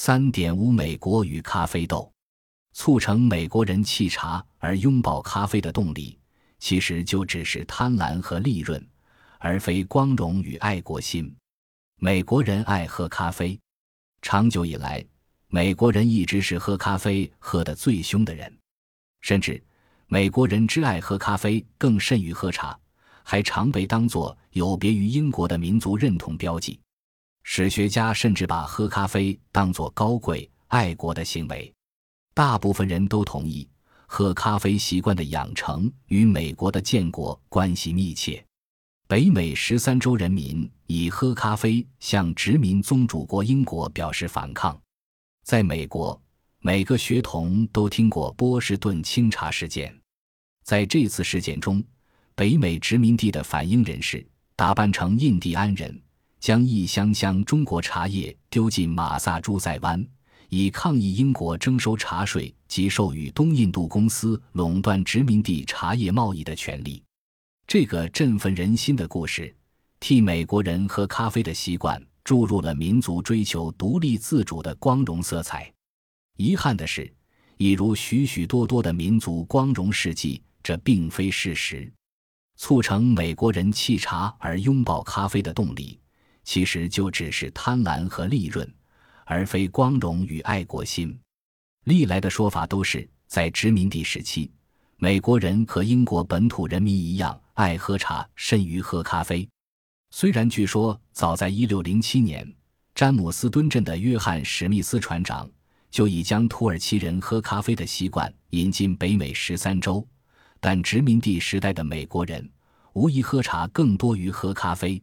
三点五，美国与咖啡豆，促成美国人弃茶而拥抱咖啡的动力，其实就只是贪婪和利润，而非光荣与爱国心。美国人爱喝咖啡，长久以来，美国人一直是喝咖啡喝得最凶的人，甚至美国人之爱喝咖啡更甚于喝茶，还常被当作有别于英国的民族认同标记。史学家甚至把喝咖啡当作高贵爱国的行为，大部分人都同意，喝咖啡习惯的养成与美国的建国关系密切。北美十三州人民以喝咖啡向殖民宗主国英国表示反抗。在美国，每个学童都听过波士顿清茶事件。在这次事件中，北美殖民地的反英人士打扮成印第安人。将一箱箱中国茶叶丢进马萨诸塞湾，以抗议英国征收茶税及授予东印度公司垄断殖民地茶叶贸易的权利。这个振奋人心的故事，替美国人喝咖啡的习惯注入了民族追求独立自主的光荣色彩。遗憾的是，一如许许多多的民族光荣事迹，这并非事实。促成美国人弃茶而拥抱咖啡的动力。其实就只是贪婪和利润，而非光荣与爱国心。历来的说法都是在殖民地时期，美国人和英国本土人民一样爱喝茶甚于喝咖啡。虽然据说早在1607年，詹姆斯敦镇的约翰史密斯船长就已将土耳其人喝咖啡的习惯引进北美十三州，但殖民地时代的美国人无疑喝茶更多于喝咖啡。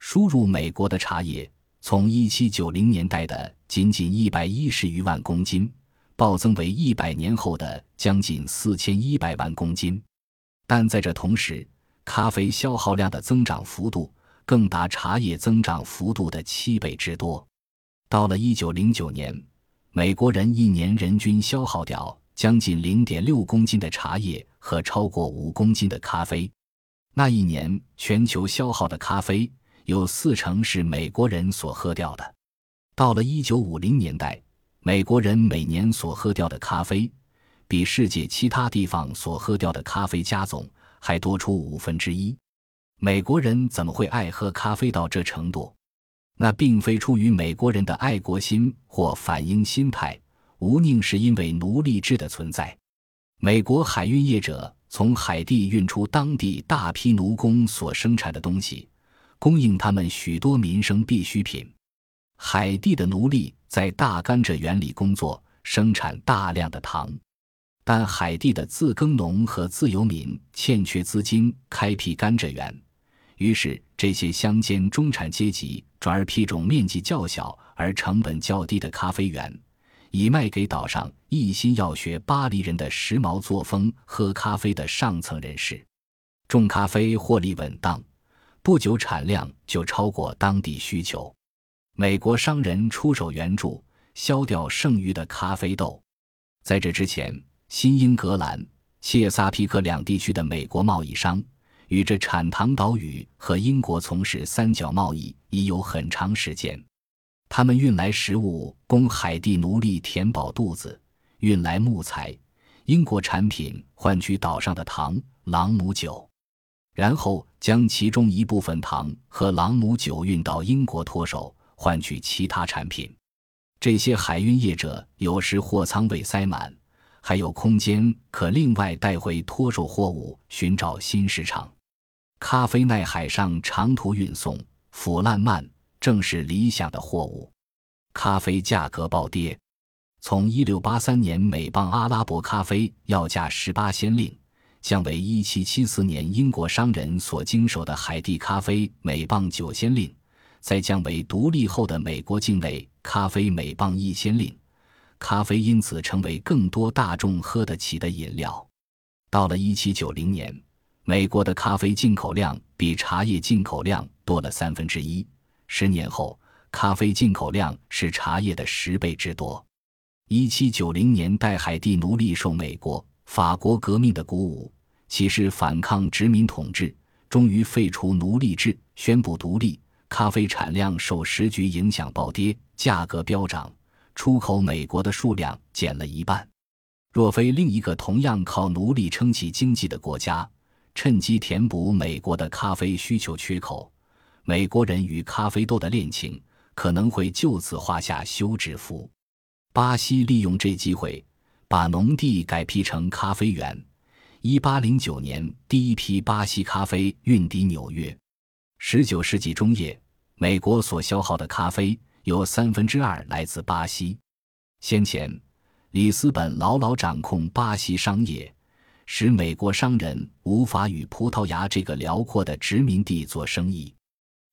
输入美国的茶叶，从1790年代的仅仅110余万公斤，暴增为100年后的将近4100万公斤。但在这同时，咖啡消耗量的增长幅度更达茶叶增长幅度的七倍之多。到了1909年，美国人一年人均消耗掉将近0.6公斤的茶叶和超过5公斤的咖啡。那一年，全球消耗的咖啡。有四成是美国人所喝掉的。到了一九五零年代，美国人每年所喝掉的咖啡，比世界其他地方所喝掉的咖啡加总还多出五分之一。美国人怎么会爱喝咖啡到这程度？那并非出于美国人的爱国心或反英心态，无宁是因为奴隶制的存在。美国海运业者从海地运出当地大批奴工所生产的东西。供应他们许多民生必需品。海地的奴隶在大甘蔗园里工作，生产大量的糖。但海地的自耕农和自由民欠缺资金开辟甘蔗园，于是这些乡间中产阶级转而批种面积较小而成本较低的咖啡园，以卖给岛上一心要学巴黎人的时髦作风喝咖啡的上层人士。种咖啡获利稳当。不久，产量就超过当地需求。美国商人出手援助，销掉剩余的咖啡豆。在这之前，新英格兰、切萨皮克两地区的美国贸易商与这产糖岛屿和英国从事三角贸易已有很长时间。他们运来食物供海地奴隶填饱肚子，运来木材、英国产品换取岛上的糖、朗姆酒。然后将其中一部分糖和朗姆酒运到英国脱手，换取其他产品。这些海运业者有时货仓未塞满，还有空间可另外带回脱手货物，寻找新市场。咖啡耐海上长途运送，腐烂慢，正是理想的货物。咖啡价格暴跌，从1683年每磅阿拉伯咖啡要价18先令。降为一七七四年英国商人所经手的海地咖啡每磅九先令，再降为独立后的美国境内咖啡每磅一千令，咖啡因此成为更多大众喝得起的饮料。到了一七九零年，美国的咖啡进口量比茶叶进口量多了三分之一，十年后，咖啡进口量是茶叶的十倍之多。一七九零年代，海地奴隶受美国。法国革命的鼓舞，起势反抗殖民统治，终于废除奴隶制，宣布独立。咖啡产量受时局影响暴跌，价格飙涨，出口美国的数量减了一半。若非另一个同样靠奴隶撑起经济的国家趁机填补美国的咖啡需求缺口，美国人与咖啡豆的恋情可能会就此画下休止符。巴西利用这机会，把农地改辟成咖啡园。一八零九年，第一批巴西咖啡运抵纽约。十九世纪中叶，美国所消耗的咖啡有三分之二来自巴西。先前，里斯本牢牢掌控巴西商业，使美国商人无法与葡萄牙这个辽阔的殖民地做生意。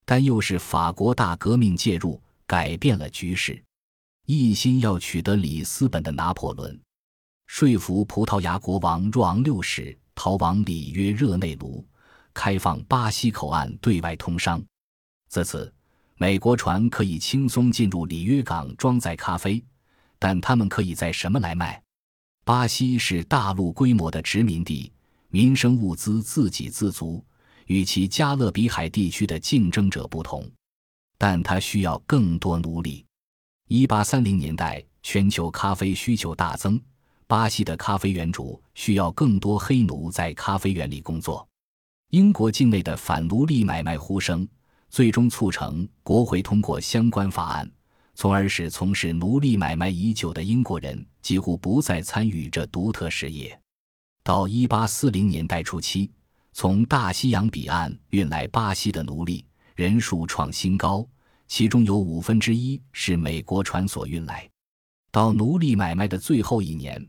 但又是法国大革命介入，改变了局势。一心要取得里斯本的拿破仑，说服葡萄牙国王若昂六世逃往里约热内卢。开放巴西口岸对外通商，自此，美国船可以轻松进入里约港装载咖啡，但他们可以在什么来卖？巴西是大陆规模的殖民地，民生物资自给自足，与其加勒比海地区的竞争者不同，但它需要更多奴隶。一八三零年代，全球咖啡需求大增，巴西的咖啡园主需要更多黑奴在咖啡园里工作。英国境内的反奴隶买卖呼声，最终促成国会通过相关法案，从而使从事奴隶买卖已久的英国人几乎不再参与这独特事业。到1840年代初期，从大西洋彼岸运来巴西的奴隶人数创新高，其中有五分之一是美国船所运来。到奴隶买卖的最后一年，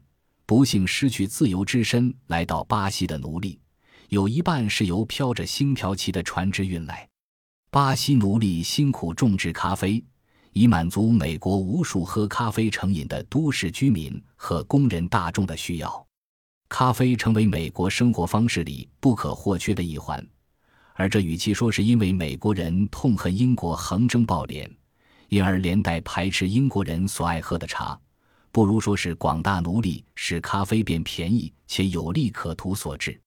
不幸失去自由之身来到巴西的奴隶。有一半是由飘着星条旗的船只运来。巴西奴隶辛苦种植咖啡，以满足美国无数喝咖啡成瘾的都市居民和工人大众的需要。咖啡成为美国生活方式里不可或缺的一环，而这与其说是因为美国人痛恨英国横征暴敛，因而连带排斥英国人所爱喝的茶，不如说是广大奴隶使咖啡变便宜且有利可图所致。